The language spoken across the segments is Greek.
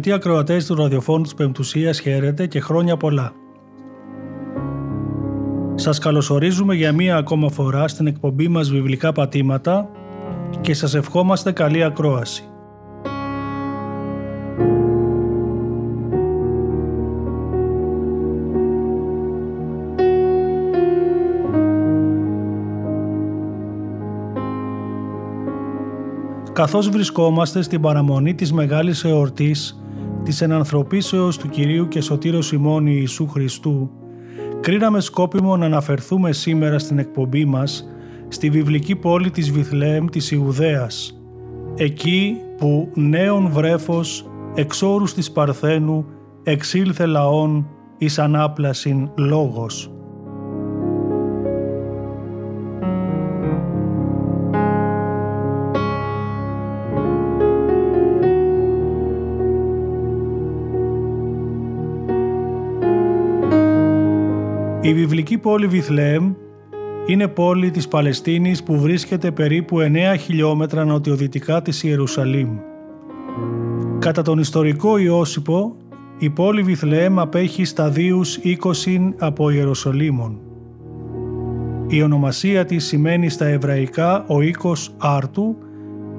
Αγαπητοί ακροατές του ραδιοφώνου της Πεμπτουσίας, χαίρετε και χρόνια πολλά. Σας καλωσορίζουμε για μία ακόμα φορά στην εκπομπή μας Βιβλικά Πατήματα και σας ευχόμαστε καλή ακρόαση. καθώς βρισκόμαστε στην παραμονή της Μεγάλης Εορτής της ενανθρωπίσεως του Κυρίου και Σωτήρος ημών Ιησού Χριστού, κρίναμε σκόπιμο να αναφερθούμε σήμερα στην εκπομπή μας στη βιβλική πόλη της Βιθλέμ της Ιουδαίας, εκεί που νέον βρέφος εξόρους της Παρθένου εξήλθε λαών εις ανάπλασιν λόγος. Η βιβλική πόλη Βιθλέμ είναι πόλη της Παλαιστίνης που βρίσκεται περίπου 9 χιλιόμετρα νοτιοδυτικά της Ιερουσαλήμ. Κατά τον ιστορικό Ιώσυπο, η πόλη Βιθλέμ απέχει σταδίους 20 από Ιερουσαλήμων. Η ονομασία της σημαίνει στα εβραϊκά ο οίκος Άρτου,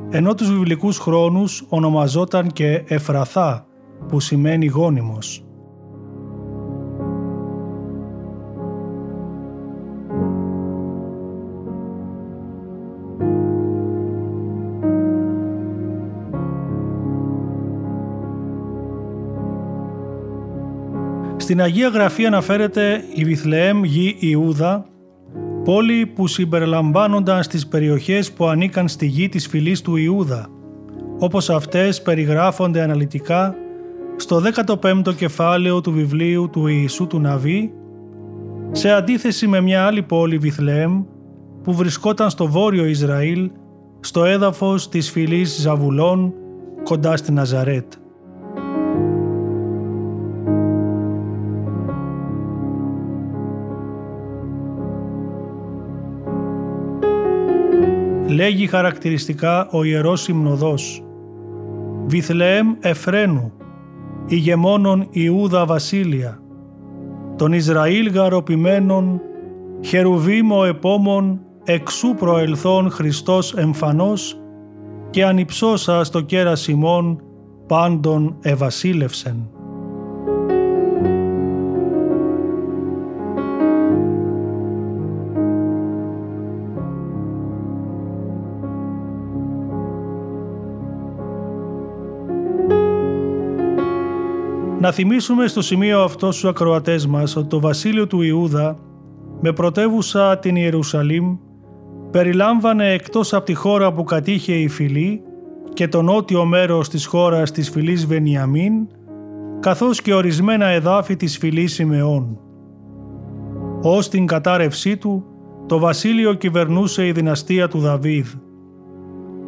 ενώ τους βιβλικούς χρόνους ονομαζόταν και Εφραθά, που σημαίνει γόνιμος. Στην Αγία Γραφή αναφέρεται η Βιθλεέμ γη Ιούδα, πόλη που συμπεριλαμβάνονταν στις περιοχές που ανήκαν στη γη της φυλής του Ιούδα, όπως αυτές περιγράφονται αναλυτικά στο 15ο κεφάλαιο του βιβλίου του Ιησού του Ναβί, σε αντίθεση με μια άλλη πόλη Βιθλεέμ που βρισκόταν στο βόρειο Ισραήλ, στο έδαφος της φυλής Ζαβουλών, κοντά στη Ναζαρέτ. Λέγει χαρακτηριστικά ο Ιερός Υμνοδός «Βιθλεέμ Εφρένου, ηγεμόνων Ιούδα Βασίλεια, τον Ισραήλ γαροπημένων, χερουβήμ ο επόμων, εξού προελθών Χριστός εμφανός και ανυψώσα στο κέρας ημών πάντων ευασίλευσεν». Να θυμίσουμε στο σημείο αυτό στους ακροατές μας ότι το βασίλειο του Ιούδα με πρωτεύουσα την Ιερουσαλήμ περιλάμβανε εκτός από τη χώρα που κατήχε η φυλή και το νότιο μέρος της χώρας της φυλής Βενιαμίν καθώς και ορισμένα εδάφη της φυλής Σιμεών. Ως την κατάρρευσή του, το βασίλειο κυβερνούσε η δυναστεία του Δαβίδ.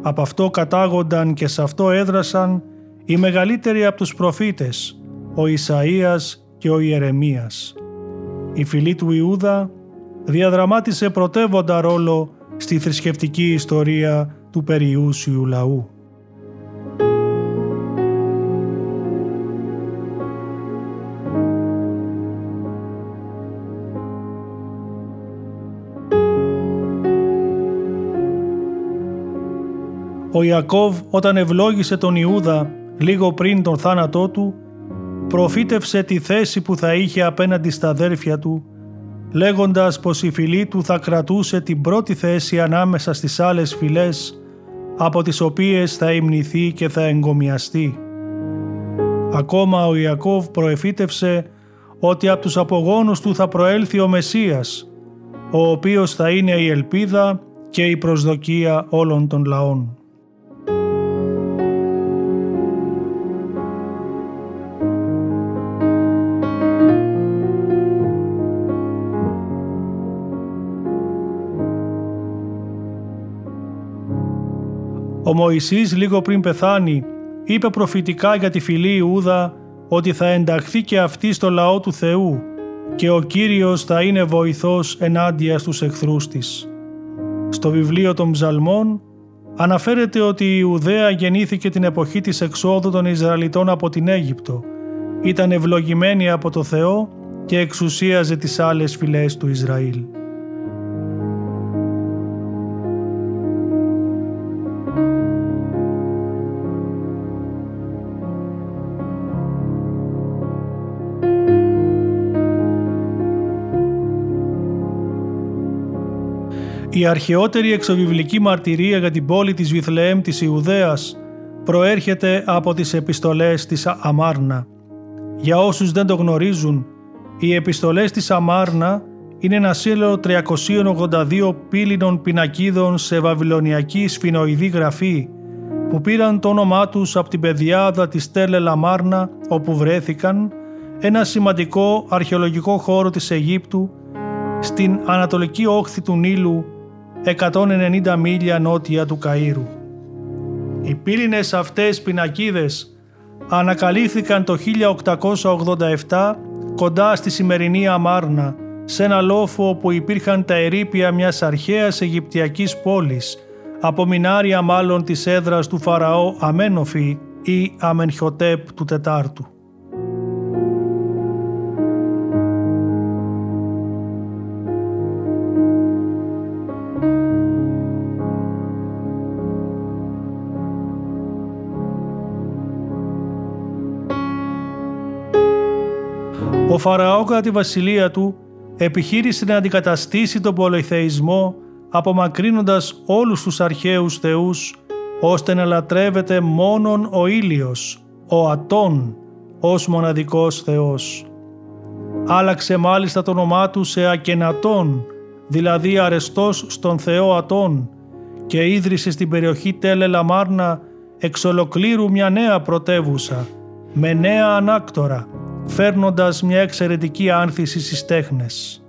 Από αυτό κατάγονταν και σε αυτό έδρασαν οι μεγαλύτεροι από τους προφήτες, ο Ισαΐας και ο Ιερεμίας. Η φυλή του Ιούδα διαδραμάτισε πρωτεύοντα ρόλο στη θρησκευτική ιστορία του περιούσιου λαού. Ο Ιακώβ όταν ευλόγησε τον Ιούδα λίγο πριν τον θάνατό του προφήτευσε τη θέση που θα είχε απέναντι στα αδέρφια του, λέγοντας πως η φυλή του θα κρατούσε την πρώτη θέση ανάμεσα στις άλλες φυλές, από τις οποίες θα υμνηθεί και θα εγκομιαστεί. Ακόμα ο Ιακώβ προεφήτευσε ότι από τους απογόνους του θα προέλθει ο Μεσσίας, ο οποίος θα είναι η ελπίδα και η προσδοκία όλων των λαών. Ο Μωυσής λίγο πριν πεθάνει είπε προφητικά για τη φυλή Ιούδα ότι θα ενταχθεί και αυτή στο λαό του Θεού και ο Κύριος θα είναι βοηθός ενάντια στους εχθρούς της. Στο βιβλίο των Ψαλμών αναφέρεται ότι η Ιουδαία γεννήθηκε την εποχή της εξόδου των Ισραηλιτών από την Αίγυπτο. Ήταν ευλογημένη από το Θεό και εξουσίαζε τις άλλες φυλές του Ισραήλ. Η αρχαιότερη εξωβιβλική μαρτυρία για την πόλη της Βιθλεέμ της Ιουδαίας προέρχεται από τις επιστολές της Αμάρνα. Για όσους δεν το γνωρίζουν, οι επιστολές της Αμάρνα είναι ένα σύνολο 382 πύληνων πινακίδων σε βαβυλωνιακή σφινοειδή γραφή που πήραν το όνομά τους από την πεδιάδα της Τέλε Λαμάρνα όπου βρέθηκαν ένα σημαντικό αρχαιολογικό χώρο της Αιγύπτου στην ανατολική όχθη του Νείλου 190 μίλια νότια του Καΐρου. Οι πύληνες αυτές πινακίδες ανακαλύφθηκαν το 1887 κοντά στη σημερινή Αμάρνα, σε ένα λόφο όπου υπήρχαν τα ερήπια μιας αρχαίας Αιγυπτιακής πόλης, απομεινάρια μάλλον της έδρας του Φαραώ Αμένοφη ή Αμενχιωτέπ του Τετάρτου. Φαραώ κατά τη βασιλεία του επιχείρησε να αντικαταστήσει τον πολυθεϊσμό απομακρύνοντας όλους τους αρχαίους θεούς ώστε να λατρεύεται μόνον ο ήλιος, ο Ατών, ως μοναδικός θεός. Άλλαξε μάλιστα το όνομά του σε Ακενατών, δηλαδή αρεστός στον θεό Ατών και ίδρυσε στην περιοχή Τέλε Λαμάρνα εξ ολοκλήρου μια νέα πρωτεύουσα με νέα ανάκτορα φέρνοντας μια εξαιρετική άνθηση στις τέχνες.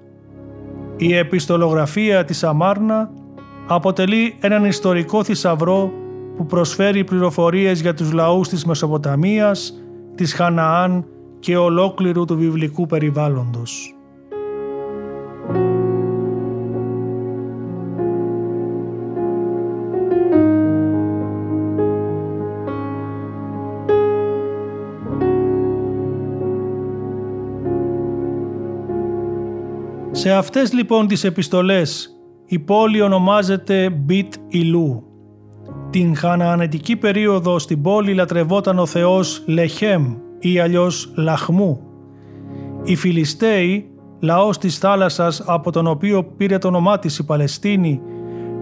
Η επιστολογραφία της Αμάρνα αποτελεί έναν ιστορικό θησαυρό που προσφέρει πληροφορίες για τους λαούς της Μεσοποταμίας, της Χαναάν και ολόκληρου του βιβλικού περιβάλλοντος. Σε αυτές λοιπόν τις επιστολές η πόλη ονομάζεται Μπιτ Ιλού. Την χαναανετική περίοδο στην πόλη λατρευόταν ο θεός Λεχέμ ή αλλιώς Λαχμού. Οι Φιλιστέοι, λαός της θάλασσας από τον οποίο πήρε το όνομά της η Παλαιστίνη,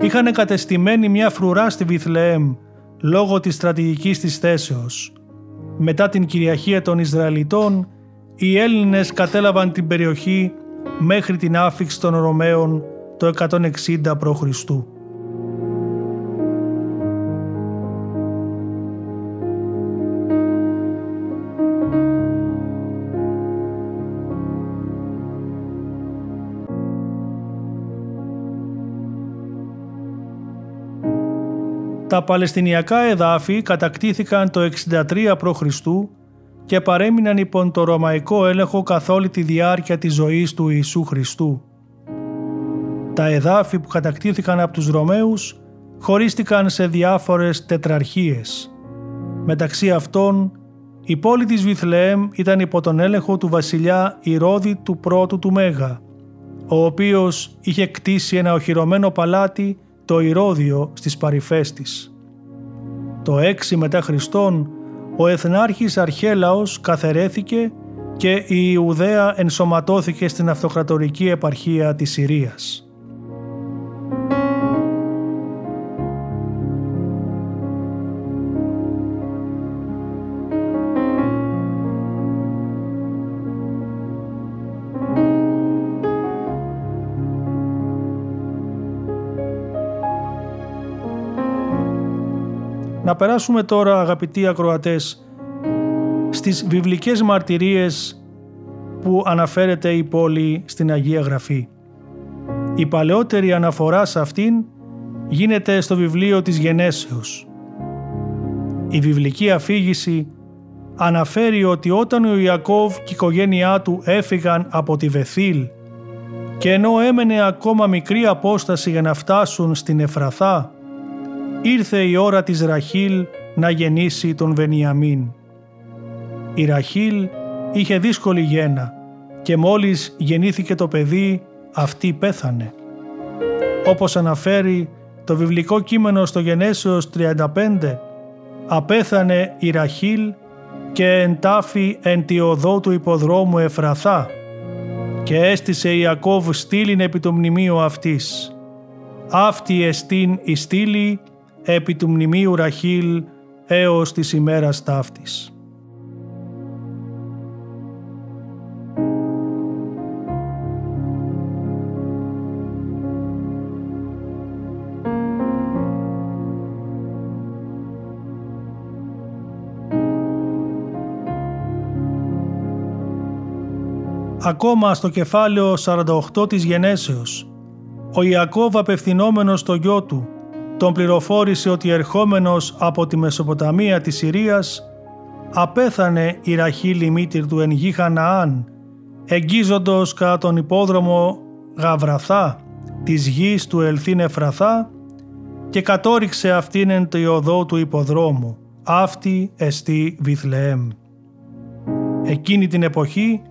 είχαν κατεστημένη μια φρουρά στη Βιθλεέμ λόγω της στρατηγικής της θέσεως. Μετά την κυριαρχία των Ισραηλιτών, οι Έλληνες κατέλαβαν την περιοχή μέχρι την άφηξη των Ρωμαίων το 160 π.Χ. Τα Παλαιστινιακά εδάφη κατακτήθηκαν το 63 π.Χ και παρέμειναν υπό το ρωμαϊκό έλεγχο καθ' όλη τη διάρκεια της ζωής του Ιησού Χριστού. Τα εδάφη που κατακτήθηκαν από τους Ρωμαίους χωρίστηκαν σε διάφορες τετραρχίες. Μεταξύ αυτών, η πόλη της Βιθλεέμ ήταν υπό τον έλεγχο του βασιλιά Ηρώδη του πρώτου του Μέγα, ο οποίος είχε κτίσει ένα οχυρωμένο παλάτι, το Ηρώδιο, στις παρυφές της. Το 6 μετά Χριστόν, ο εθνάρχης Αρχέλαος καθερέθηκε και η Ιουδαία ενσωματώθηκε στην αυτοκρατορική επαρχία της Συρίας. Να περάσουμε τώρα αγαπητοί ακροατές στις βιβλικές μαρτυρίες που αναφέρεται η πόλη στην Αγία Γραφή. Η παλαιότερη αναφορά σε αυτήν γίνεται στο βιβλίο της Γενέσεως. Η βιβλική αφήγηση αναφέρει ότι όταν ο Ιακώβ και η οικογένειά του έφυγαν από τη Βεθήλ και ενώ έμενε ακόμα μικρή απόσταση για να φτάσουν στην Εφραθά, ήρθε η ώρα της Ραχήλ να γεννήσει τον Βενιαμίν. Η Ραχήλ είχε δύσκολη γέννα και μόλις γεννήθηκε το παιδί αυτή πέθανε. Όπως αναφέρει το βιβλικό κείμενο στο Γενέσεως 35 «Απέθανε η Ραχήλ και εντάφη εν τη οδό του υποδρόμου Εφραθά και έστησε η Ιακώβ στήλην επί το μνημείο αυτής. Αυτή εστίν η στήλη επί του μνημείου Ραχήλ έως της ημέρας ταύτης. Ακόμα στο κεφάλαιο 48 της γενέσεως, ο Ιακώβ απευθυνόμενος στο γιο του τον πληροφόρησε ότι ερχόμενος από τη Μεσοποταμία της Συρίας απέθανε η Ραχήλη μήτηρ του εν γη Χαναάν εγγίζοντος κατά τον υπόδρομο Γαβραθά της γης του Ελθίν Εφραθά και κατόριξε αυτήν εν το οδό του υποδρόμου αυτή εστί Βιθλεέμ. Εκείνη την εποχή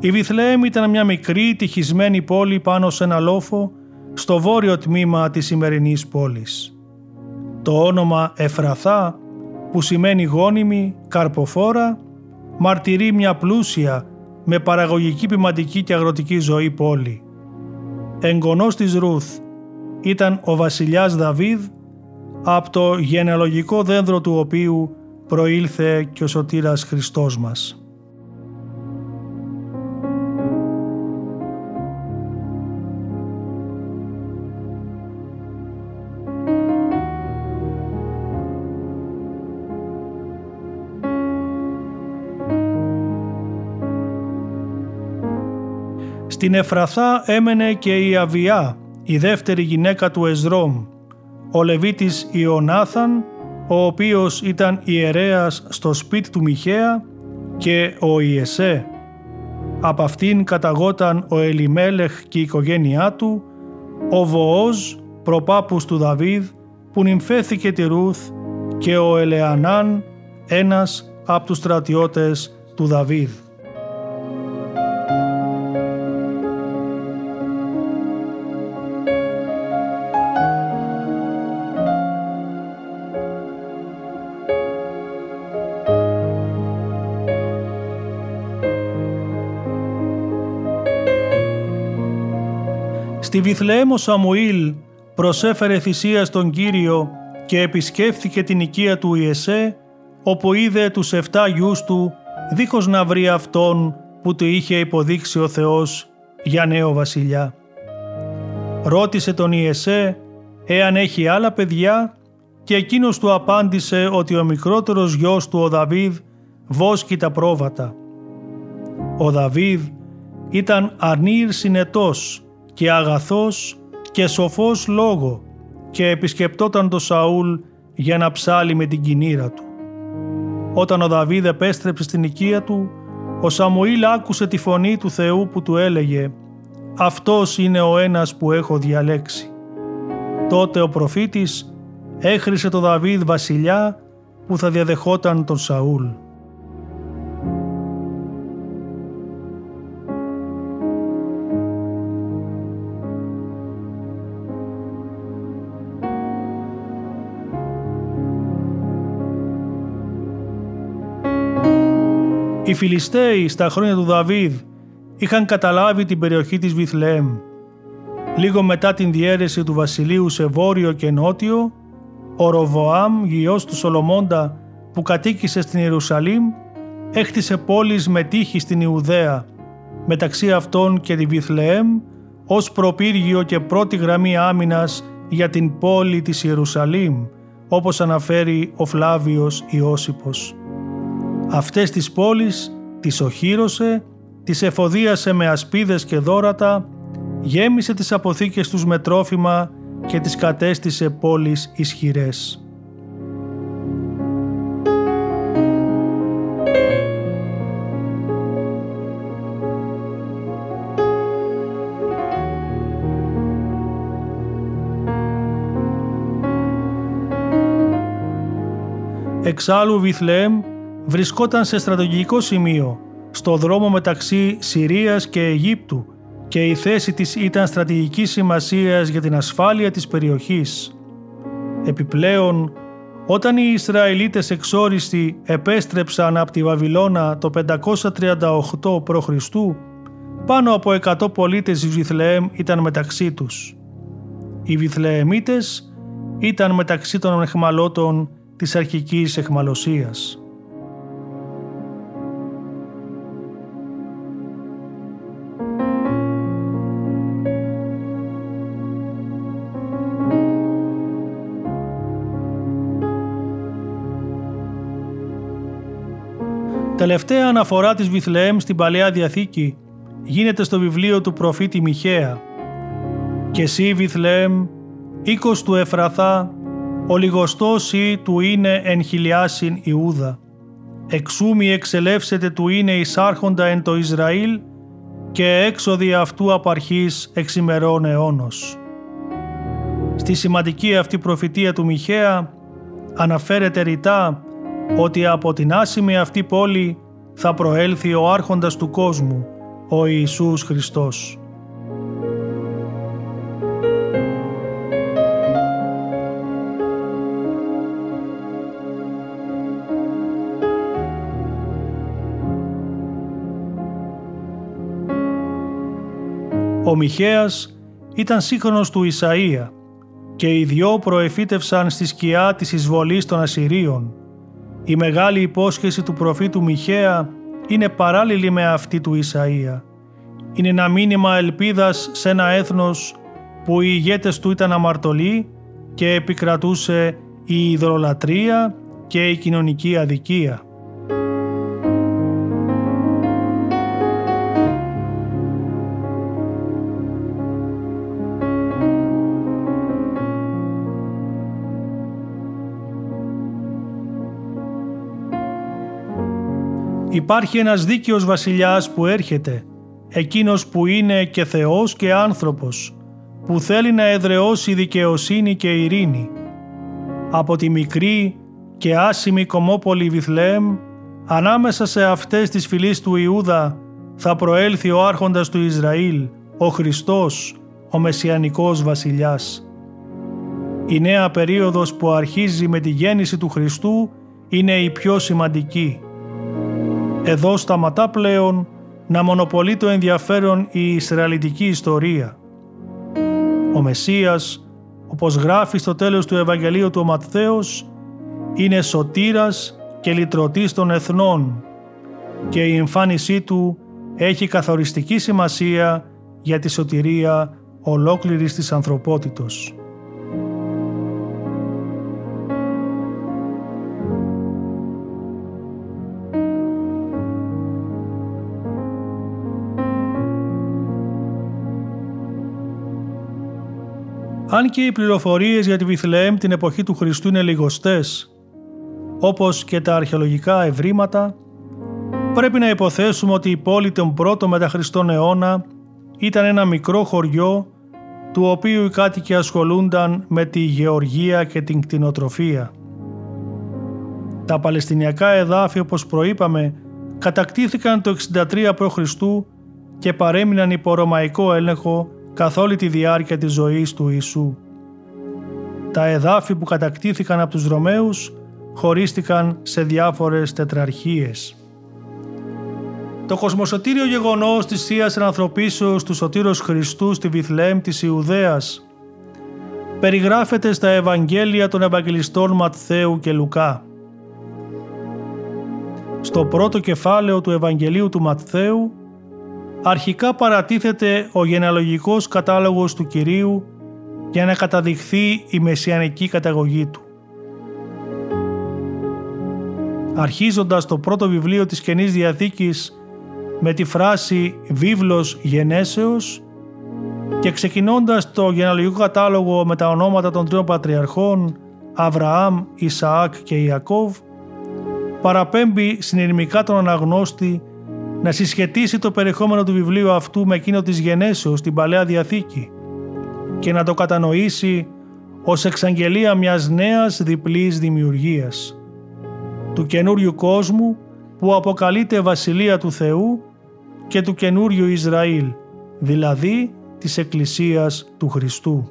η Βιθλεέμ ήταν μια μικρή τυχισμένη πόλη πάνω σε ένα λόφο στο βόρειο τμήμα της σημερινής πόλης. Το όνομα Εφραθά, που σημαίνει γόνιμη, καρποφόρα, μαρτυρεί μια πλούσια με παραγωγική ποιηματική και αγροτική ζωή πόλη. Εγγονός της Ρούθ ήταν ο βασιλιάς Δαβίδ, από το γενεαλογικό δένδρο του οποίου προήλθε και ο σωτήρας Χριστός μας. Στην Εφραθά έμενε και η Αβιά, η δεύτερη γυναίκα του Εζρόμ, ο Λεβίτης Ιωνάθαν, ο οποίος ήταν ιερέας στο σπίτι του Μιχαία και ο Ιεσέ. Από αυτήν καταγόταν ο Ελιμέλεχ και η οικογένειά του, ο Βοόζ, προπάπους του Δαβίδ, που νυμφέθηκε τη Ρούθ και ο Ελεανάν, ένας από τους στρατιώτες του Δαβίδ. Στη Βιθλεέμ ο Σαμουήλ προσέφερε θυσία στον Κύριο και επισκέφθηκε την οικία του Ιεσέ, όπου είδε τους 7 γιους του, δίχως να βρει αυτόν που του είχε υποδείξει ο Θεός για νέο βασιλιά. Ρώτησε τον Ιεσέ εάν έχει άλλα παιδιά και εκείνος του απάντησε ότι ο μικρότερος γιος του ο Δαβίδ βόσκει τα πρόβατα. Ο Δαβίδ ήταν αρνήρ συνετός και αγαθός και σοφός λόγο και επισκεπτόταν το Σαούλ για να ψάλει με την κινήρα του. Όταν ο Δαβίδ επέστρεψε στην οικία του, ο Σαμουήλ άκουσε τη φωνή του Θεού που του έλεγε «Αυτός είναι ο ένας που έχω διαλέξει». Τότε ο προφήτης έχρισε το Δαβίδ βασιλιά που θα διαδεχόταν τον Σαούλ. Οι Φιλιστέοι στα χρόνια του Δαβίδ είχαν καταλάβει την περιοχή της Βιθλεέμ. Λίγο μετά την διέρεση του βασιλείου σε βόρειο και νότιο, ο Ροβοάμ, γιος του Σολομώντα που κατοίκησε στην Ιερουσαλήμ, έχτισε πόλεις με τύχη στην Ιουδαία, μεταξύ αυτών και τη Βιθλεέμ, ως προπύργιο και πρώτη γραμμή άμυνας για την πόλη της Ιερουσαλήμ, όπως αναφέρει ο Φλάβιος Ιώσυπος. Αυτές τις πόλεις τις οχύρωσε, τις εφοδίασε με ασπίδες και δόρατα, γέμισε τις αποθήκες τους με τρόφιμα και τις κατέστησε πόλεις ισχυρές. Εξάλλου Βιθλεέμ βρισκόταν σε στρατηγικό σημείο, στο δρόμο μεταξύ Συρίας και Αιγύπτου και η θέση της ήταν στρατηγικής σημασίας για την ασφάλεια της περιοχής. Επιπλέον, όταν οι Ισραηλίτες εξόριστοι επέστρεψαν από τη Βαβυλώνα το 538 π.Χ., πάνω από 100 πολίτες της Βιθλεέμ ήταν μεταξύ τους. Οι Βιθλεεμίτες ήταν μεταξύ των εχμαλώτων της αρχικής εχμαλωσίας. Τελευταία αναφορά της Βιθλεέμ στην Παλαιά Διαθήκη γίνεται στο βιβλίο του προφήτη Μιχαία «Και εσύ Βιθλεέμ, οίκος του Εφραθά, ο λιγοστός ή του είναι εν χιλιάσιν Ιούδα. Εξούμι εξελεύσετε του είναι εισάρχοντα εν το Ισραήλ και έξοδοι αυτού απαρχής εξημερών αιώνος. Στη σημαντική αυτή προφητεία του Μιχαία αναφέρεται ρητά ότι από την άσημη αυτή πόλη θα προέλθει ο άρχοντας του κόσμου, ο Ιησούς Χριστός. Ο Μιχαίας ήταν σύγχρονος του Ισαΐα και οι δυο προεφήτευσαν στη σκιά της εισβολής των Ασσυρίων. Η μεγάλη υπόσχεση του προφήτου Μιχαία είναι παράλληλη με αυτή του Ισαΐα. Είναι ένα μήνυμα ελπίδας σε ένα έθνος που οι ηγέτες του ήταν αμαρτωλοί και επικρατούσε η ιδρολατρεία και η κοινωνική αδικία. Υπάρχει ένας δίκαιος βασιλιάς που έρχεται, εκείνος που είναι και Θεός και άνθρωπος, που θέλει να εδραιώσει δικαιοσύνη και ειρήνη. Από τη μικρή και άσημη κομμόπολη Βιθλέμ, ανάμεσα σε αυτές τις φυλής του Ιούδα, θα προέλθει ο άρχοντας του Ισραήλ, ο Χριστός, ο Μεσιανικός βασιλιάς. Η νέα περίοδος που αρχίζει με τη γέννηση του Χριστού είναι η πιο σημαντική. Εδώ σταματά πλέον να μονοπολεί το ενδιαφέρον η Ισραηλιτική ιστορία. Ο Μεσσίας, όπως γράφει στο τέλος του Ευαγγελίου του ο Ματθαίος, είναι σωτήρας και λυτρωτής των εθνών και η εμφάνισή του έχει καθοριστική σημασία για τη σωτηρία ολόκληρης της ανθρωπότητος. Αν και οι πληροφορίες για τη Βιθλεέμ την εποχή του Χριστού είναι λιγοστές, όπως και τα αρχαιολογικά ευρήματα, πρέπει να υποθέσουμε ότι η πόλη τον πρώτο μετά Χριστόν αιώνα ήταν ένα μικρό χωριό του οποίου οι κάτοικοι ασχολούνταν με τη γεωργία και την κτηνοτροφία. Τα Παλαιστινιακά εδάφη όπως προείπαμε κατακτήθηκαν το 63 π.Χ. και παρέμειναν υπό ρωμαϊκό έλεγχο καθ' όλη τη διάρκεια της ζωής του Ιησού. Τα εδάφη που κατακτήθηκαν από τους Ρωμαίους χωρίστηκαν σε διάφορες τετραρχίες. Το κοσμοσωτήριο γεγονός της Θείας Ανθρωπίσεως του Σωτήρος Χριστού στη Βιθλέμ της Ιουδαίας περιγράφεται στα Ευαγγέλια των Ευαγγελιστών Ματθαίου και Λουκά. Στο πρώτο κεφάλαιο του Ευαγγελίου του Ματθαίου αρχικά παρατίθεται ο γενεαλογικός κατάλογος του Κυρίου για να καταδειχθεί η μεσιανική καταγωγή του. Αρχίζοντας το πρώτο βιβλίο της Καινής Διαθήκης με τη φράση «Βίβλος γενέσεως» και ξεκινώντας το γενεαλογικό κατάλογο με τα ονόματα των τριών πατριαρχών Αβραάμ, Ισαάκ και Ιακώβ παραπέμπει συνειρμικά τον αναγνώστη να συσχετίσει το περιεχόμενο του βιβλίου αυτού με εκείνο της γενέσεως στην Παλαιά Διαθήκη και να το κατανοήσει ως εξαγγελία μιας νέας διπλής δημιουργίας του καινούριου κόσμου που αποκαλείται Βασιλεία του Θεού και του καινούριου Ισραήλ, δηλαδή της Εκκλησίας του Χριστού.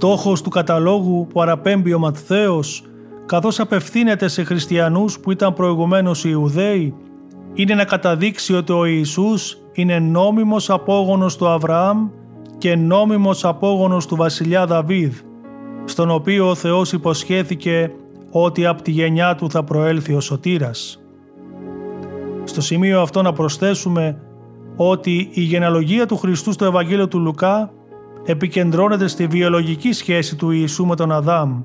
Στόχος του καταλόγου που αραπέμπει ο Ματθαίος καθώς απευθύνεται σε χριστιανούς που ήταν προηγουμένως Ιουδαίοι είναι να καταδείξει ότι ο Ιησούς είναι νόμιμος απόγονος του Αβραάμ και νόμιμος απόγονος του βασιλιά Δαβίδ, στον οποίο ο Θεός υποσχέθηκε ότι από τη γενιά του θα προέλθει ο Σωτήρας. Στο σημείο αυτό να προσθέσουμε ότι η γενεαλογία του Χριστού στο Ευαγγέλιο του Λουκά επικεντρώνεται στη βιολογική σχέση του Ιησού με τον Αδάμ,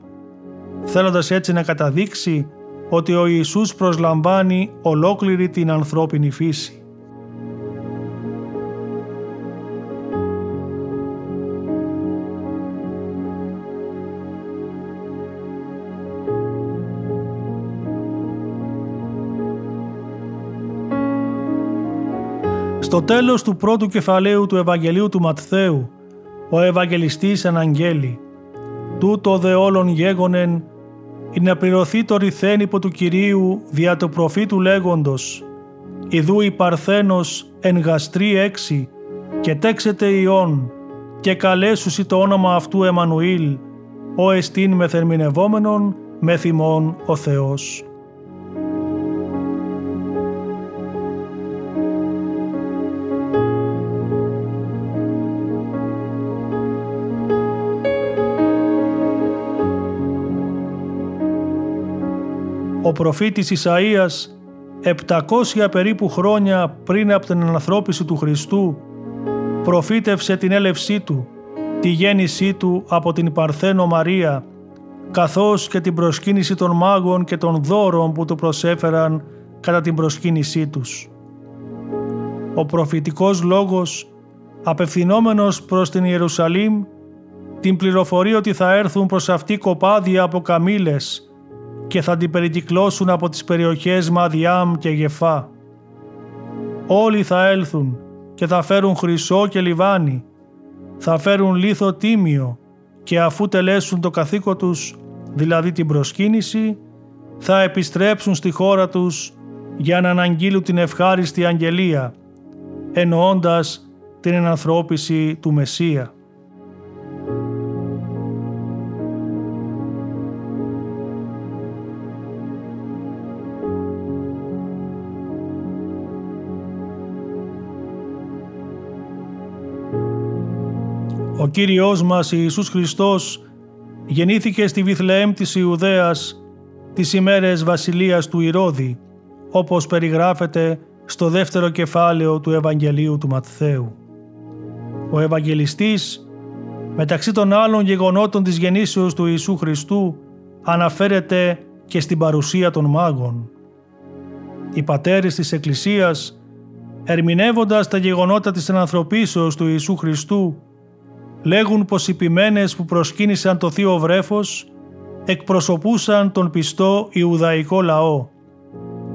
θέλοντας έτσι να καταδείξει ότι ο Ιησούς προσλαμβάνει ολόκληρη την ανθρώπινη φύση. Στο τέλος του πρώτου κεφαλαίου του Ευαγγελίου του Ματθαίου, ο Ευαγγελιστής αναγγέλει «Τούτο δε όλων γέγονεν είναι να πληρωθεί το ρηθένυπο του Κυρίου δια το προφήτου λέγοντος «Ιδού η Παρθένος εν γαστρή έξι και τέξετε ιών και καλέσουσι το όνομα αυτού Εμμανουήλ, ο εστίν μεθερμινευόμενον με θυμών ο Θεός». Προφήτης Ισαΐας 700 περίπου χρόνια πριν από την αναθρώπιση του Χριστού προφήτευσε την έλευσή του, τη γέννησή του από την Παρθένο Μαρία καθώς και την προσκύνηση των μάγων και των δώρων που του προσέφεραν κατά την προσκύνησή τους. Ο προφητικός λόγος, απευθυνόμενος προς την Ιερουσαλήμ, την πληροφορεί ότι θα έρθουν προς αυτή κοπάδια από καμήλες και θα την περικυκλώσουν από τις περιοχές Μαδιάμ και Γεφά. Όλοι θα έλθουν και θα φέρουν χρυσό και λιβάνι, θα φέρουν λίθο τίμιο και αφού τελέσουν το καθήκο τους, δηλαδή την προσκύνηση, θα επιστρέψουν στη χώρα τους για να αναγγείλουν την ευχάριστη αγγελία, εννοώντας την ενανθρώπιση του Μεσσία. Ο Κύριος μας Ιησούς Χριστός γεννήθηκε στη Βιθλεέμ της Ιουδαίας τις ημέρες βασιλείας του Ηρώδη, όπως περιγράφεται στο δεύτερο κεφάλαιο του Ευαγγελίου του Ματθαίου. Ο Ευαγγελιστής, μεταξύ των άλλων γεγονότων της γεννήσεως του Ιησού Χριστού, αναφέρεται και στην παρουσία των μάγων. Οι πατέρες της Εκκλησίας, ερμηνεύοντας τα γεγονότα της ανθρωπίσεως του Ιησού Χριστού, λέγουν πως οι ποιμένες που προσκύνησαν το Θείο Βρέφος εκπροσωπούσαν τον πιστό Ιουδαϊκό λαό,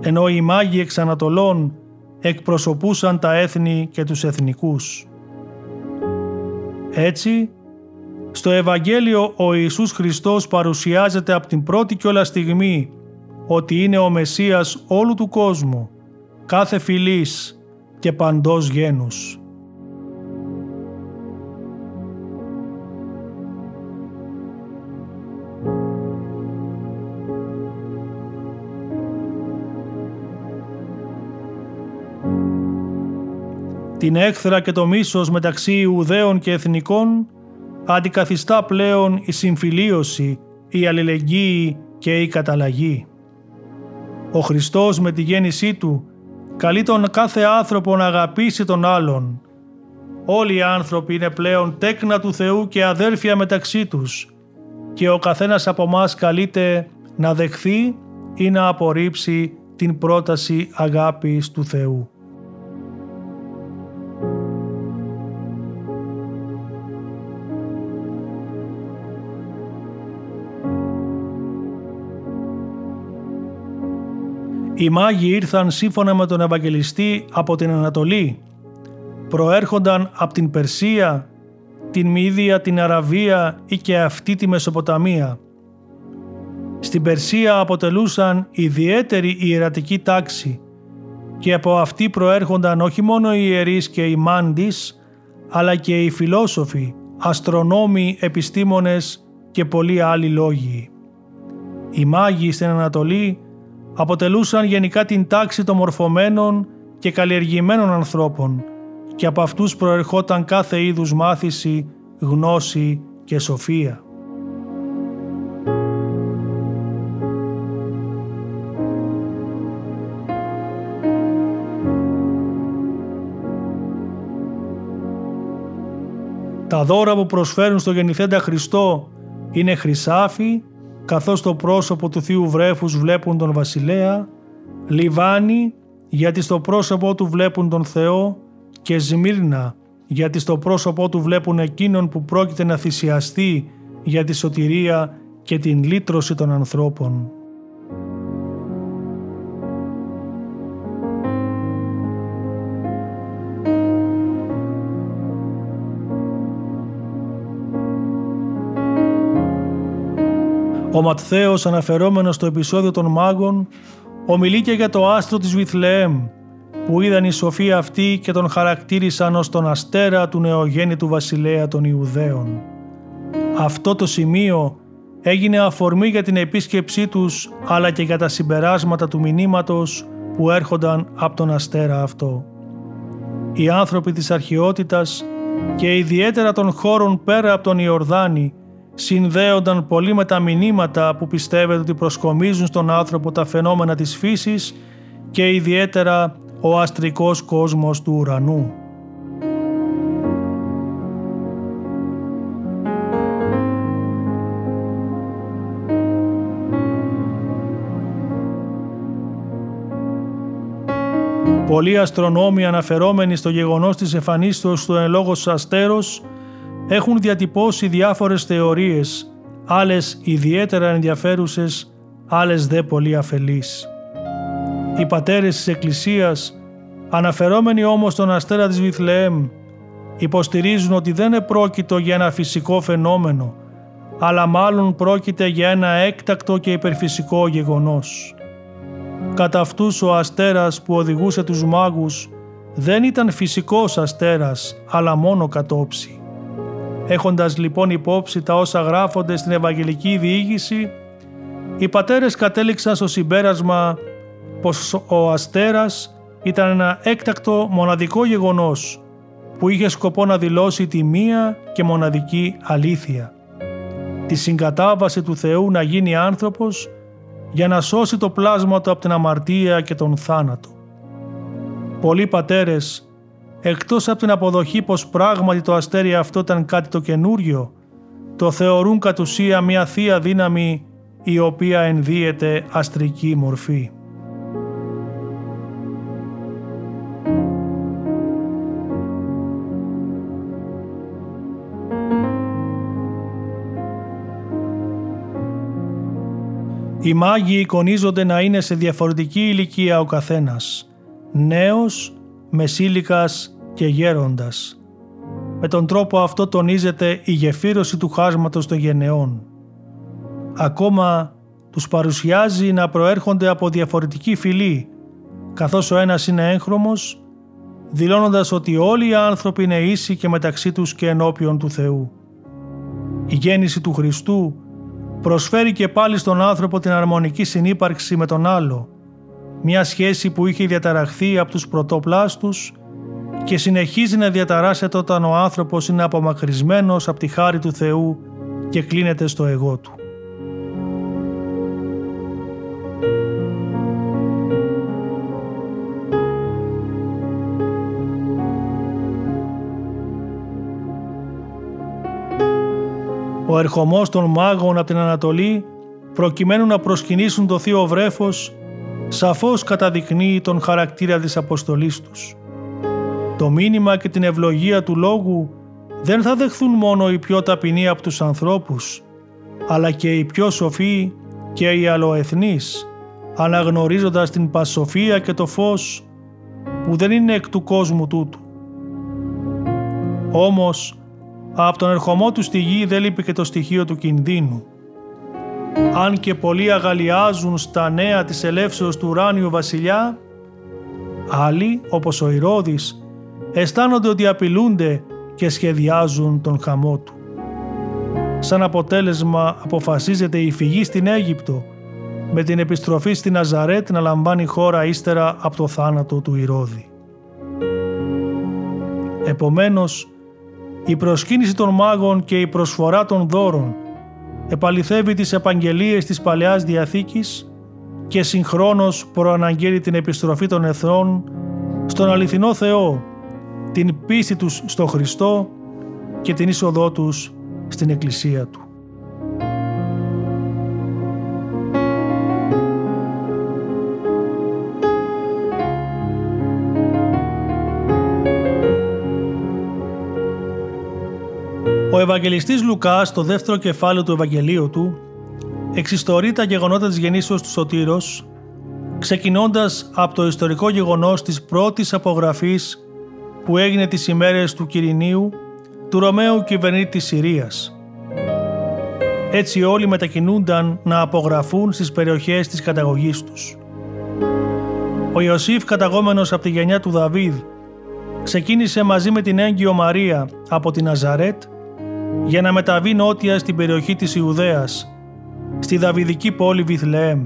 ενώ οι μάγοι εξ Ανατολών εκπροσωπούσαν τα έθνη και τους εθνικούς. Έτσι, στο Ευαγγέλιο ο Ιησούς Χριστός παρουσιάζεται από την πρώτη κιόλα στιγμή ότι είναι ο Μεσσίας όλου του κόσμου, κάθε φυλής, και παντός γένους. Την έχθρα και το μίσος μεταξύ Ιουδαίων και Εθνικών αντικαθιστά πλέον η συμφιλίωση, η αλληλεγγύη και η καταλλαγή. Ο Χριστός με τη γέννησή Του καλεί τον κάθε άνθρωπο να αγαπήσει τον άλλον. Όλοι οι άνθρωποι είναι πλέον τέκνα του Θεού και αδέρφια μεταξύ τους και ο καθένας από μας καλείται να δεχθεί ή να απορρίψει την πρόταση αγάπης του Θεού. Οι μάγοι ήρθαν σύμφωνα με τον Ευαγγελιστή από την Ανατολή. Προέρχονταν από την Περσία, την Μύδια, την Αραβία ή και αυτή τη Μεσοποταμία. Στην Περσία αποτελούσαν ιδιαίτερη ιερατική τάξη και από αυτή προέρχονταν όχι μόνο οι ιερείς και οι μάντις, αλλά και οι φιλόσοφοι, αστρονόμοι, επιστήμονες και πολλοί άλλοι λόγοι. Οι μάγοι στην Ανατολή αποτελούσαν γενικά την τάξη των μορφωμένων και καλλιεργημένων ανθρώπων και από αυτούς προερχόταν κάθε είδους μάθηση, γνώση και σοφία. Τα δώρα που προσφέρουν στο γεννηθέντα Χριστό είναι χρυσάφι, καθώς το πρόσωπο του Θείου Βρέφους βλέπουν τον Βασιλέα, Λιβάνι γιατί στο πρόσωπό του βλέπουν τον Θεό και Σμύρνα γιατί στο πρόσωπό του βλέπουν εκείνον που πρόκειται να θυσιαστεί για τη σωτηρία και την λύτρωση των ανθρώπων. Ο Ματθαίος αναφερόμενος στο επεισόδιο των μάγων ομιλεί και για το άστρο της Βιθλεέμ που είδαν η σοφία αυτή και τον χαρακτήρισαν ως τον αστέρα του νεογέννητου βασιλέα των Ιουδαίων. Αυτό το σημείο έγινε αφορμή για την επίσκεψή τους αλλά και για τα συμπεράσματα του μηνύματος που έρχονταν από τον αστέρα αυτό. Οι άνθρωποι της αρχαιότητας και ιδιαίτερα των χώρων πέρα από τον Ιορδάνη συνδέονταν πολύ με τα μηνύματα που πιστεύετε ότι προσκομίζουν στον άνθρωπο τα φαινόμενα της φύσης και ιδιαίτερα ο αστρικός κόσμος του ουρανού. Πολλοί αστρονόμοι αναφερόμενοι στο γεγονός της εμφανίσεως του εν λόγω αστέρος έχουν διατυπώσει διάφορες θεωρίες, άλλες ιδιαίτερα ενδιαφέρουσες, άλλες δε πολύ αφελείς. Οι πατέρες της Εκκλησίας, αναφερόμενοι όμως στον αστέρα της Βιθλεέμ, υποστηρίζουν ότι δεν επρόκειτο για ένα φυσικό φαινόμενο, αλλά μάλλον πρόκειται για ένα έκτακτο και υπερφυσικό γεγονός. Κατά αυτούς ο αστέρας που οδηγούσε τους μάγους δεν ήταν φυσικός αστέρας, αλλά μόνο κατόψη. Έχοντας λοιπόν υπόψη τα όσα γράφονται στην Ευαγγελική Διήγηση, οι πατέρες κατέληξαν στο συμπέρασμα πως ο αστέρας ήταν ένα έκτακτο μοναδικό γεγονός που είχε σκοπό να δηλώσει τη μία και μοναδική αλήθεια. Τη συγκατάβαση του Θεού να γίνει άνθρωπος για να σώσει το πλάσμα του από την αμαρτία και τον θάνατο. Πολλοί πατέρες εκτός από την αποδοχή πως πράγματι το αστέρι αυτό ήταν κάτι το καινούριο, το θεωρούν κατ' ουσία μια θεία δύναμη η οποία ενδύεται αστρική μορφή. Οι μάγοι εικονίζονται να είναι σε διαφορετική ηλικία ο καθένας, νέος, μεσήλικας και γέροντας. Με τον τρόπο αυτό τονίζεται η γεφύρωση του χάσματος των γενεών. Ακόμα τους παρουσιάζει να προέρχονται από διαφορετική φυλή, καθώς ο ένας είναι έγχρωμος, δηλώνοντας ότι όλοι οι άνθρωποι είναι ίσοι και μεταξύ τους και ενώπιον του Θεού. Η γέννηση του Χριστού προσφέρει και πάλι στον άνθρωπο την αρμονική συνύπαρξη με τον άλλο, μια σχέση που είχε διαταραχθεί από τους πρωτοπλάστους και συνεχίζει να διαταράσσεται όταν ο άνθρωπος είναι απομακρυσμένος από τη χάρη του Θεού και κλείνεται στο εγώ του. Ο ερχομός των μάγων από την Ανατολή προκειμένου να προσκυνήσουν το Θείο Βρέφος σαφώς καταδεικνύει τον χαρακτήρα της αποστολής τους. Το μήνυμα και την ευλογία του λόγου δεν θα δεχθούν μόνο οι πιο ταπεινοί από τους ανθρώπους, αλλά και οι πιο σοφοί και οι αλλοεθνείς, αναγνωρίζοντας την πασοφία και το φως που δεν είναι εκ του κόσμου τούτου. Όμως, από τον ερχομό του στη γη δεν λείπει και το στοιχείο του κινδύνου. Αν και πολλοί αγαλιάζουν στα νέα της ελεύσεως του ουράνιου βασιλιά, άλλοι, όπως ο Ηρώδης, αισθάνονται ότι απειλούνται και σχεδιάζουν τον χαμό του. Σαν αποτέλεσμα αποφασίζεται η φυγή στην Αίγυπτο με την επιστροφή στην Ναζαρέτ να λαμβάνει χώρα ύστερα από το θάνατο του Ηρώδη. Επομένως, η προσκύνηση των μάγων και η προσφορά των δώρων επαληθεύει τις επαγγελίες της Παλαιάς Διαθήκης και συγχρόνως προαναγγέλει την επιστροφή των εθνών στον αληθινό Θεό, την πίστη τους στο Χριστό και την είσοδό τους στην Εκκλησία Του. Ο Ευαγγελιστής Λουκάς, στο δεύτερο κεφάλαιο του Ευαγγελίου του, εξιστορεί τα γεγονότα της γεννήσεως του Σωτήρος, ξεκινώντας από το ιστορικό γεγονός της πρώτης απογραφής που έγινε τις ημέρες του Κυρινίου, του Ρωμαίου κυβερνήτη της Συρίας. Έτσι όλοι μετακινούνταν να απογραφούν στις περιοχές της καταγωγής τους. Ο Ιωσήφ καταγόμενος από τη γενιά του Δαβίδ ξεκίνησε μαζί με την έγκυο Μαρία από την Ναζαρέτ για να μεταβεί νότια στην περιοχή της Ιουδαίας, στη Δαβιδική πόλη Βιθλεέμ.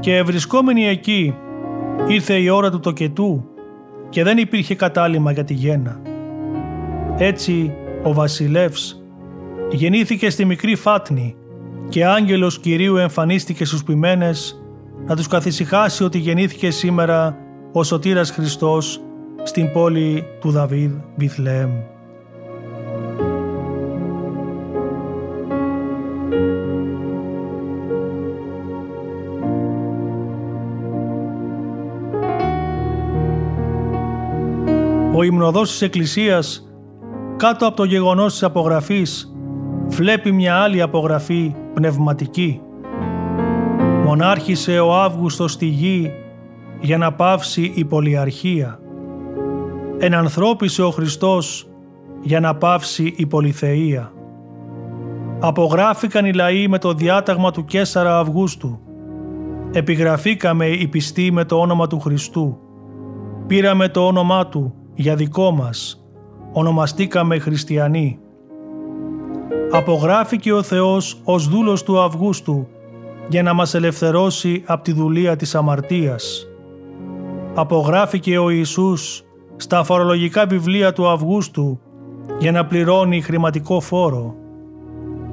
Και βρισκόμενοι εκεί ήρθε η ώρα του τοκετού και δεν υπήρχε κατάλημα για τη γέννα. Έτσι ο βασιλεύς γεννήθηκε στη μικρή Φάτνη και άγγελος Κυρίου εμφανίστηκε στους ποιμένες να τους καθησυχάσει ότι γεννήθηκε σήμερα ο Σωτήρας Χριστός στην πόλη του Δαβίδ Βιθλεέμ. Ο υμνοδός της Εκκλησίας κάτω από το γεγονός της απογραφής βλέπει μια άλλη απογραφή πνευματική. Μονάρχησε ο Αύγουστος στη γη για να πάυσει η πολυαρχία. Ενανθρώπισε ο Χριστός για να πάυσει η πολυθεία. Απογράφηκαν οι λαοί με το διάταγμα του Κέσσαρα Αυγούστου. Επιγραφήκαμε οι πιστοί με το όνομα του Χριστού. Πήραμε το όνομά Του για δικό μας. Ονομαστήκαμε χριστιανοί. Απογράφηκε ο Θεός ως δούλος του Αυγούστου για να μας ελευθερώσει από τη δουλεία της αμαρτίας. Απογράφηκε ο Ιησούς στα φορολογικά βιβλία του Αυγούστου για να πληρώνει χρηματικό φόρο.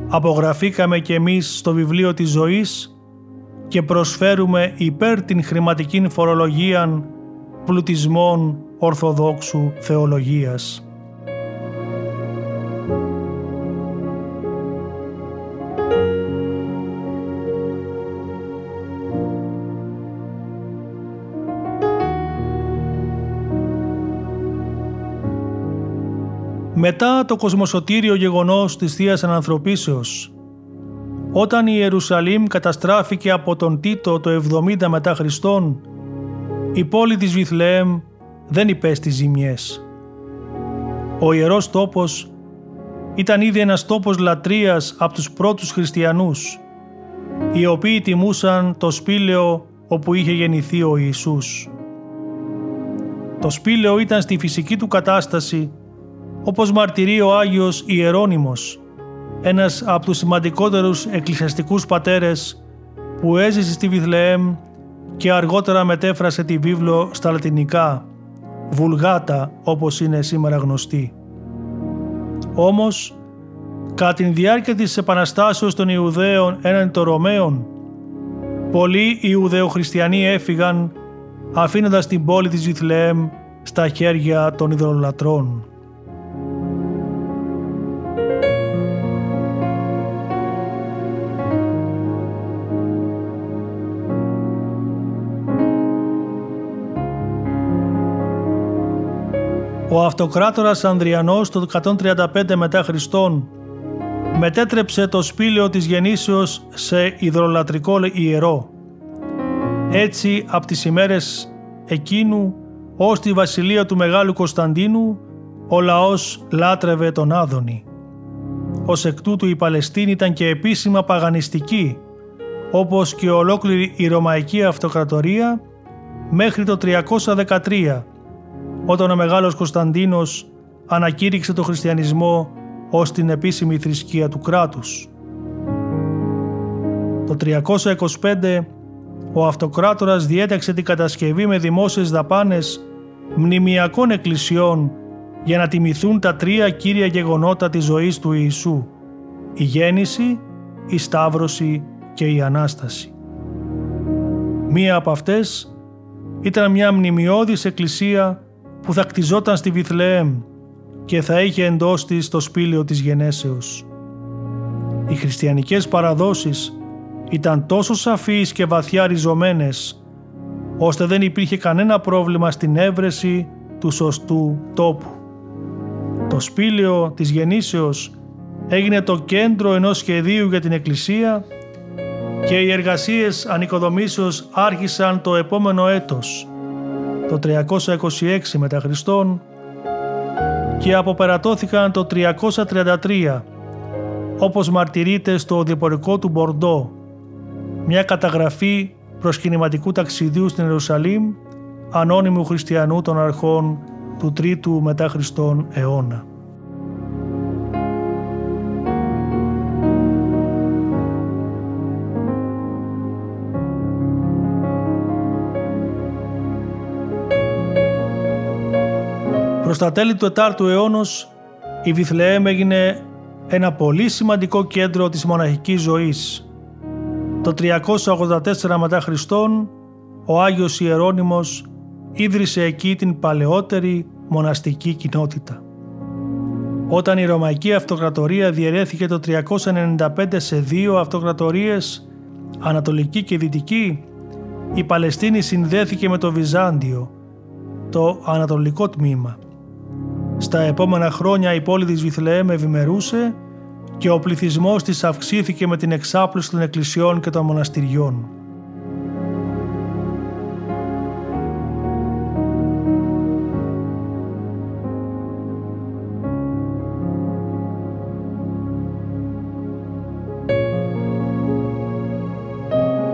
Απογραφήκαμε και εμείς στο βιβλίο της ζωής και προσφέρουμε υπέρ την χρηματική φορολογία πλουτισμών Ορθοδόξου Θεολογίας. Μετά το κοσμοσωτήριο γεγονός της Θείας Ανανθρωπίσεως, όταν η Ιερουσαλήμ καταστράφηκε από τον Τίτο το 70 μετά Χριστόν, η πόλη της Βιθλεέμ δεν υπέστη ζημιές. Ο ιερός τόπος ήταν ήδη ένας τόπος λατρείας από τους πρώτους χριστιανούς, οι οποίοι τιμούσαν το σπήλαιο όπου είχε γεννηθεί ο Ιησούς. Το σπήλαιο ήταν στη φυσική του κατάσταση, όπως μαρτυρεί ο Άγιος Ιερώνυμος, ένας από τους σημαντικότερους εκκλησιαστικούς πατέρες που έζησε στη Βιθλεέμ και αργότερα μετέφρασε τη βίβλο στα λατινικά, βουλγάτα όπως είναι σήμερα γνωστή. Όμως, κατά την διάρκεια της επαναστάσεως των Ιουδαίων έναντι των Ρωμαίων, πολλοί Ιουδαιοχριστιανοί έφυγαν αφήνοντας την πόλη της Βιθλεέμ στα χέρια των ιδρολατρών. Ο αυτοκράτορας Ανδριανός το 135 μετά Χριστόν μετέτρεψε το σπήλαιο της γεννήσεως σε υδρολατρικό ιερό. Έτσι από τις ημέρες εκείνου ως τη βασιλεία του Μεγάλου Κωνσταντίνου ο λαός λάτρευε τον Άδωνη. Ως εκ τούτου η Παλαιστίνη ήταν και επίσημα παγανιστική όπως και ολόκληρη η Ρωμαϊκή Αυτοκρατορία μέχρι το 313 όταν ο Μεγάλος Κωνσταντίνος ανακήρυξε το χριστιανισμό ως την επίσημη θρησκεία του κράτους. Το 325 ο αυτοκράτορας διέταξε την κατασκευή με δημόσιες δαπάνες μνημιακών εκκλησιών για να τιμηθούν τα τρία κύρια γεγονότα της ζωής του Ιησού η γέννηση, η Σταύρωση και η Ανάσταση. Μία από αυτές ήταν μια μνημειώδης εκκλησία που θα κτιζόταν στη Βιθλεέμ και θα είχε εντός της το σπήλαιο της γενέσεως. Οι χριστιανικές παραδόσεις ήταν τόσο σαφείς και βαθιά ριζωμένες, ώστε δεν υπήρχε κανένα πρόβλημα στην έβρεση του σωστού τόπου. Το σπήλαιο της γεννήσεως έγινε το κέντρο ενός σχεδίου για την Εκκλησία και οι εργασίες ανοικοδομήσεως άρχισαν το επόμενο έτος, το 326 μετά Χριστόν και αποπερατώθηκαν το 333 όπως μαρτυρείται στο διπορικό του Μπορντό μια καταγραφή προσκυνηματικού ταξιδιού στην Ιερουσαλήμ ανώνυμου χριστιανού των αρχών του 3ου μετά Χριστόν αιώνα. Προς τα τέλη του 4ου αιώνος η Βιθλεέμ έγινε ένα πολύ σημαντικό κέντρο της μοναχικής ζωής. Το 384 μετά Χριστόν ο Άγιος Ιερώνυμος ίδρυσε εκεί την παλαιότερη μοναστική κοινότητα. Όταν η Ρωμαϊκή Αυτοκρατορία διαιρέθηκε το 395 σε δύο αυτοκρατορίες, Ανατολική και Δυτική, η Παλαιστίνη συνδέθηκε με το Βυζάντιο, το ανατολικό τμήμα. Στα επόμενα χρόνια η πόλη της Βιθλεέμ ευημερούσε και ο πληθυσμός της αυξήθηκε με την εξάπλωση των εκκλησιών και των μοναστηριών.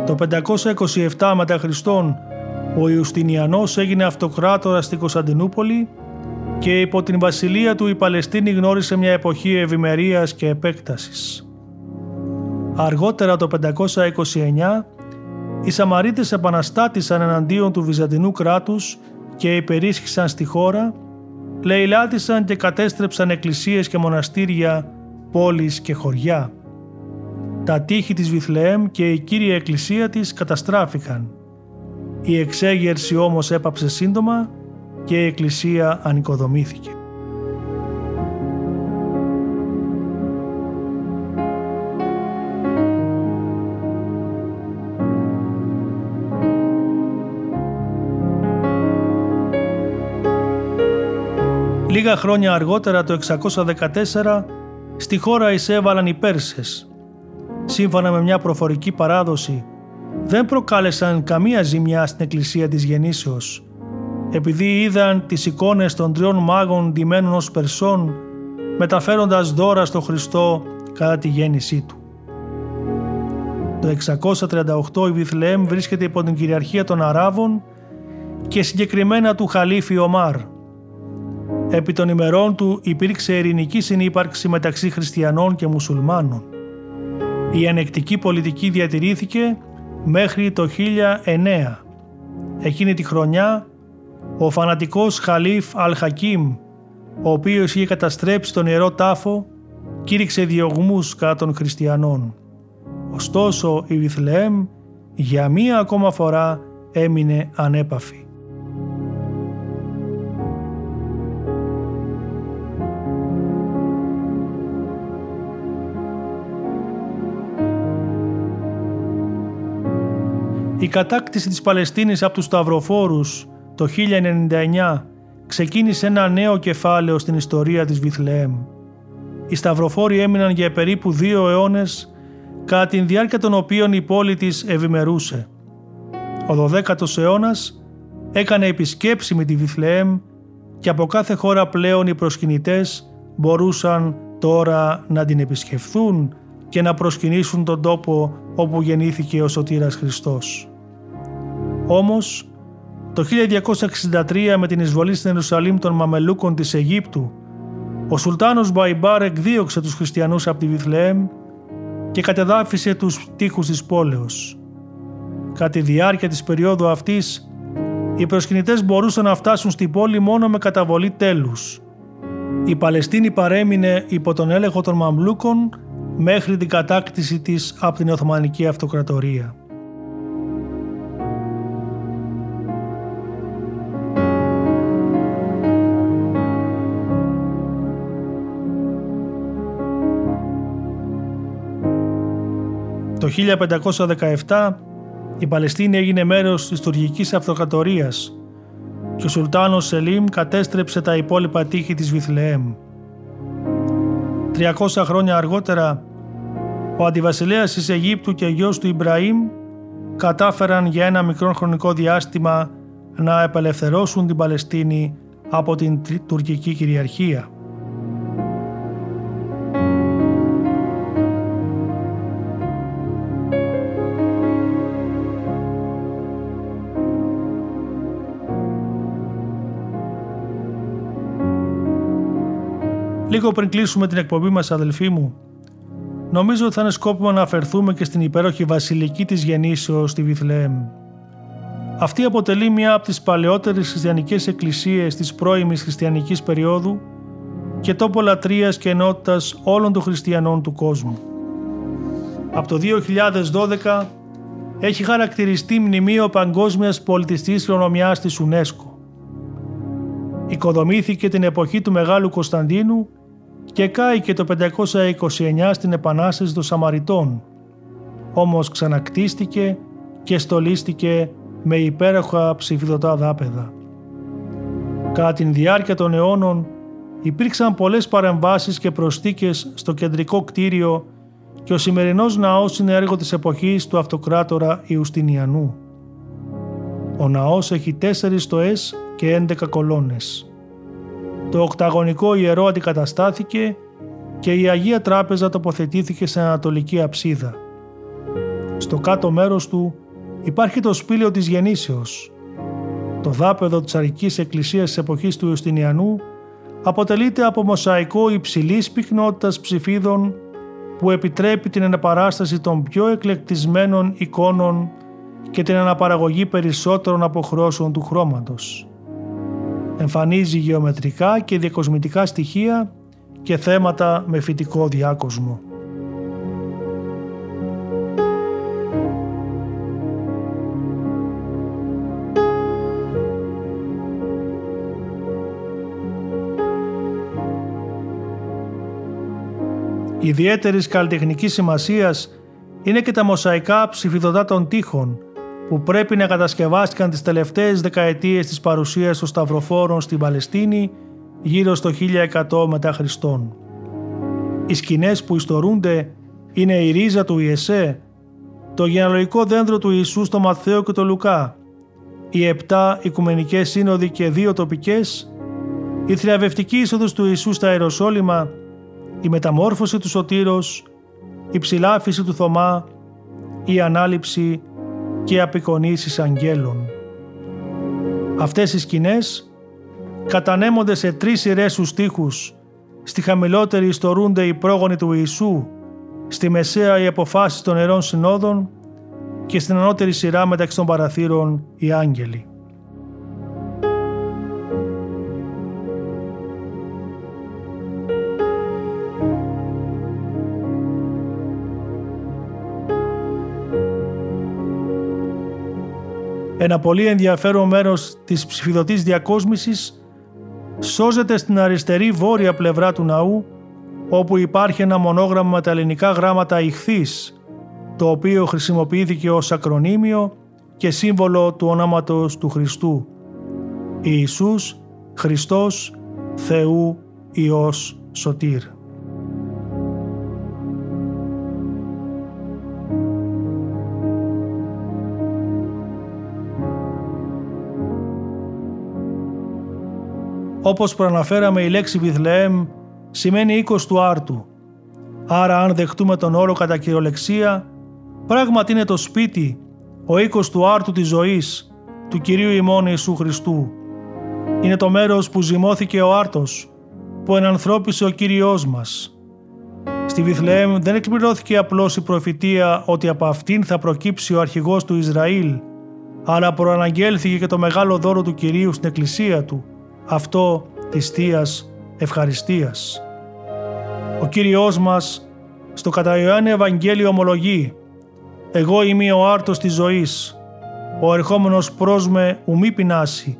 Το 527 μετά Χριστόν ο Ιουστινιανός έγινε αυτοκράτορας στην Κωνσταντινούπολη και υπό την βασιλεία του η Παλαιστίνη γνώρισε μια εποχή ευημερίας και επέκτασης. Αργότερα το 529 οι Σαμαρίτες επαναστάτησαν εναντίον του Βυζαντινού κράτους και υπερίσχυσαν στη χώρα, λαιλάτισαν και κατέστρεψαν εκκλησίες και μοναστήρια, πόλεις και χωριά. Τα τείχη της Βιθλεέμ και η κύρια εκκλησία της καταστράφηκαν. Η εξέγερση όμως έπαψε σύντομα και η εκκλησία ανοικοδομήθηκε. Λίγα χρόνια αργότερα το 614 στη χώρα εισέβαλαν οι Πέρσες. Σύμφωνα με μια προφορική παράδοση δεν προκάλεσαν καμία ζημιά στην εκκλησία της γεννήσεως επειδή είδαν τις εικόνες των τριών μάγων ντυμένων ως Περσών μεταφέροντας δώρα στο Χριστό κατά τη γέννησή του. Το 638 η Βιθλεέμ βρίσκεται υπό την κυριαρχία των Αράβων και συγκεκριμένα του Χαλίφη Ομάρ. Επί των ημερών του υπήρξε ειρηνική συνύπαρξη μεταξύ χριστιανών και μουσουλμάνων. Η ανεκτική πολιτική διατηρήθηκε μέχρι το 1009. Εκείνη τη χρονιά, ο φανατικός Χαλίφ Αλ-Χακίμ, ο οποίος είχε καταστρέψει τον Ιερό Τάφο, κήρυξε διωγμούς κατά των χριστιανών. Ωστόσο η Βιθλεέμ για μία ακόμα φορά έμεινε ανέπαφη. Η κατάκτηση της Παλαιστίνης από τους Σταυροφόρους το 1099 ξεκίνησε ένα νέο κεφάλαιο στην ιστορία της Βιθλεέμ. Οι Σταυροφόροι έμειναν για περίπου δύο αιώνες κατά την διάρκεια των οποίων η πόλη της ευημερούσε. Ο 12ος αιώνας έκανε επισκέψη με τη Βιθλεέμ και από κάθε χώρα πλέον οι προσκυνητές μπορούσαν τώρα να την επισκεφθούν και να προσκυνήσουν τον τόπο όπου γεννήθηκε ο Σωτήρας Χριστός. Όμως, το 1263 με την εισβολή στην Ιερουσαλήμ των Μαμελούκων της Αιγύπτου, ο Σουλτάνος Μπαϊμπάρ εκδίωξε τους χριστιανούς από τη Βιθλεέμ και κατεδάφισε τους τείχους της πόλεως. Κατά τη διάρκεια της περίοδου αυτής, οι προσκυνητές μπορούσαν να φτάσουν στην πόλη μόνο με καταβολή τέλους. Η Παλαιστίνη παρέμεινε υπό τον έλεγχο των Μαμλούκων μέχρι την κατάκτηση της από την Οθωμανική Αυτοκρατορία. Το 1517 η Παλαιστίνη έγινε μέρος της τουρκικής αυτοκρατορίας και ο Σουλτάνος Σελίμ κατέστρεψε τα υπόλοιπα τείχη της Βιθλεέμ. 300 χρόνια αργότερα, ο αντιβασιλέας της Αιγύπτου και γιος του Ιμπραήμ κατάφεραν για ένα μικρό χρονικό διάστημα να απελευθερώσουν την Παλαιστίνη από την τουρκική κυριαρχία. Λίγο πριν κλείσουμε την εκπομπή μας αδελφοί μου, νομίζω ότι θα είναι σκόπιμο να αφαιρθούμε και στην υπέροχη βασιλική της γεννήσεως στη Βιθλεέμ. Αυτή αποτελεί μια από τις παλαιότερες χριστιανικές εκκλησίες της πρώιμης χριστιανικής περίοδου και τόπο λατρείας και ενότητας όλων των χριστιανών του κόσμου. Από το 2012 έχει χαρακτηριστεί μνημείο παγκόσμιας πολιτιστικής κληρονομιάς της UNESCO. Οικοδομήθηκε την εποχή του Μεγάλου Κωνσταντίνου και κάηκε το 529 στην Επανάσταση των Σαμαριτών, όμως ξανακτίστηκε και στολίστηκε με υπέροχα ψηφιδωτά δάπεδα. Κατά την διάρκεια των αιώνων υπήρξαν πολλές παρεμβάσεις και προστίκες στο κεντρικό κτίριο και ο σημερινός ναός είναι έργο της εποχής του αυτοκράτορα Ιουστινιανού. Ο ναός έχει τέσσερις στοές και έντεκα κολόνες. Το οκταγωνικό ιερό αντικαταστάθηκε και η Αγία Τράπεζα τοποθετήθηκε σε ανατολική αψίδα. Στο κάτω μέρος του υπάρχει το σπήλαιο της Γεννήσεως. Το δάπεδο της Αρικής Εκκλησίας της εποχής του Ιουστινιανού αποτελείται από μοσαϊκό υψηλής πυκνότητας ψηφίδων που επιτρέπει την αναπαράσταση των πιο εκλεκτισμένων εικόνων και την αναπαραγωγή περισσότερων αποχρώσεων του χρώματος εμφανίζει γεωμετρικά και διακοσμητικά στοιχεία και θέματα με φυτικό διάκοσμο. Ιδιαίτερης καλλιτεχνικής σημασίας είναι και τα μοσαϊκά ψηφιδωτά των τείχων που πρέπει να κατασκευάστηκαν τις τελευταίες δεκαετίες της παρουσίας των Σταυροφόρων στην Παλαιστίνη γύρω στο 1100 μετά Χριστόν. Οι σκηνές που ιστορούνται είναι η ρίζα του Ιεσέ, το γενεαλογικό δέντρο του Ιησού στο Μαθαίο και το Λουκά, οι επτά οικουμενικές σύνοδοι και δύο τοπικές, η θριαβευτική είσοδος του Ιησού στα Ιεροσόλυμα, η μεταμόρφωση του Σωτήρος, η ψηλάφιση του Θωμά, η ανάληψη και απεικονίσεις αγγέλων. Αυτές οι σκηνές κατανέμονται σε τρεις σειρές στους στίχους. Στη χαμηλότερη ιστορούνται οι πρόγονοι του Ιησού, στη μεσαία οι αποφάσεις των Ιερών Συνόδων και στην ανώτερη σειρά μεταξύ των παραθύρων οι άγγελοι. Ένα πολύ ενδιαφέρον μέρος της ψηφιδωτής διακόσμησης σώζεται στην αριστερή βόρεια πλευρά του ναού όπου υπάρχει ένα μονόγραμμα με τα ελληνικά γράμματα ηχθής το οποίο χρησιμοποιήθηκε ως ακρονίμιο και σύμβολο του ονόματος του Χριστού. Ιησούς, Χριστός, Θεού, Υιός, Σωτήρ. Όπως προαναφέραμε η λέξη Βιθλεέμ σημαίνει οίκος του άρτου. Άρα αν δεχτούμε τον όρο κατά κυριολεξία, πράγματι είναι το σπίτι, ο οίκος του άρτου της ζωής, του Κυρίου ημών Ιησού Χριστού. Είναι το μέρος που ζυμώθηκε ο άρτος, που ενανθρώπισε ο Κύριος μας. Στη Βιθλεέμ δεν εκπληρώθηκε απλώς η προφητεία ότι από αυτήν θα προκύψει ο αρχηγός του Ισραήλ, αλλά προαναγγέλθηκε και το μεγάλο δώρο του Κυρίου στην εκκλησία του, αυτό της Θείας Ευχαριστίας. Ο Κύριος μας στο κατά Ιωάννη Ευαγγέλιο ομολογεί «Εγώ είμαι ο άρτος της ζωής, ο ερχόμενος προς με ουμή πεινάσει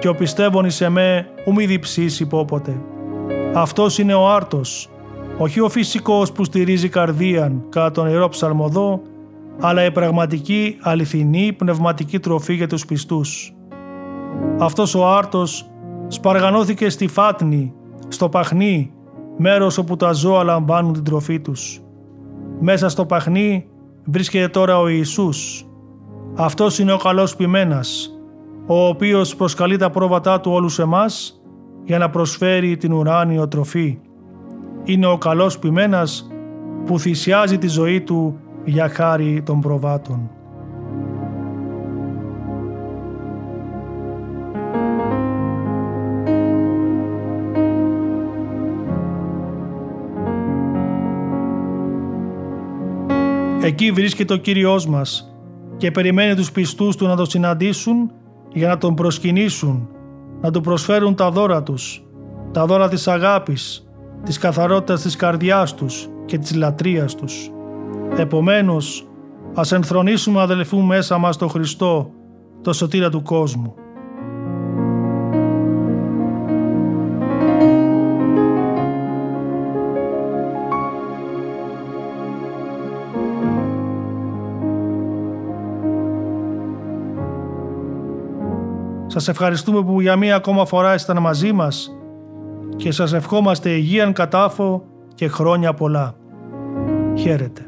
και ο πιστεύων εις εμέ ουμή διψήσει πόποτε». Αυτός είναι ο άρτος, όχι ο φυσικός που στηρίζει καρδίαν κατά τον Ιερό Ψαλμοδό, αλλά η πραγματική, αληθινή, πνευματική τροφή για τους πιστούς. Αυτός ο άρτος σπαργανώθηκε στη Φάτνη, στο Παχνί, μέρος όπου τα ζώα λαμβάνουν την τροφή τους. Μέσα στο Παχνί βρίσκεται τώρα ο Ιησούς. Αυτός είναι ο καλός ποιμένας, ο οποίος προσκαλεί τα πρόβατά του όλους εμάς για να προσφέρει την ουράνιο τροφή. Είναι ο καλός ποιμένας που θυσιάζει τη ζωή του για χάρη των προβάτων. Εκεί βρίσκεται ο Κύριος μας και περιμένει τους πιστούς του να τον συναντήσουν για να τον προσκυνήσουν, να του προσφέρουν τα δώρα τους, τα δώρα της αγάπης, της καθαρότητας της καρδιάς τους και της λατρείας τους. Επομένως, ας ενθρονήσουμε αδελφού μέσα μας τον Χριστό, το σωτήρα του κόσμου. Σας ευχαριστούμε που για μία ακόμα φορά ήσταν μαζί μας και σας ευχόμαστε υγείαν κατάφο και χρόνια πολλά. Χαίρετε.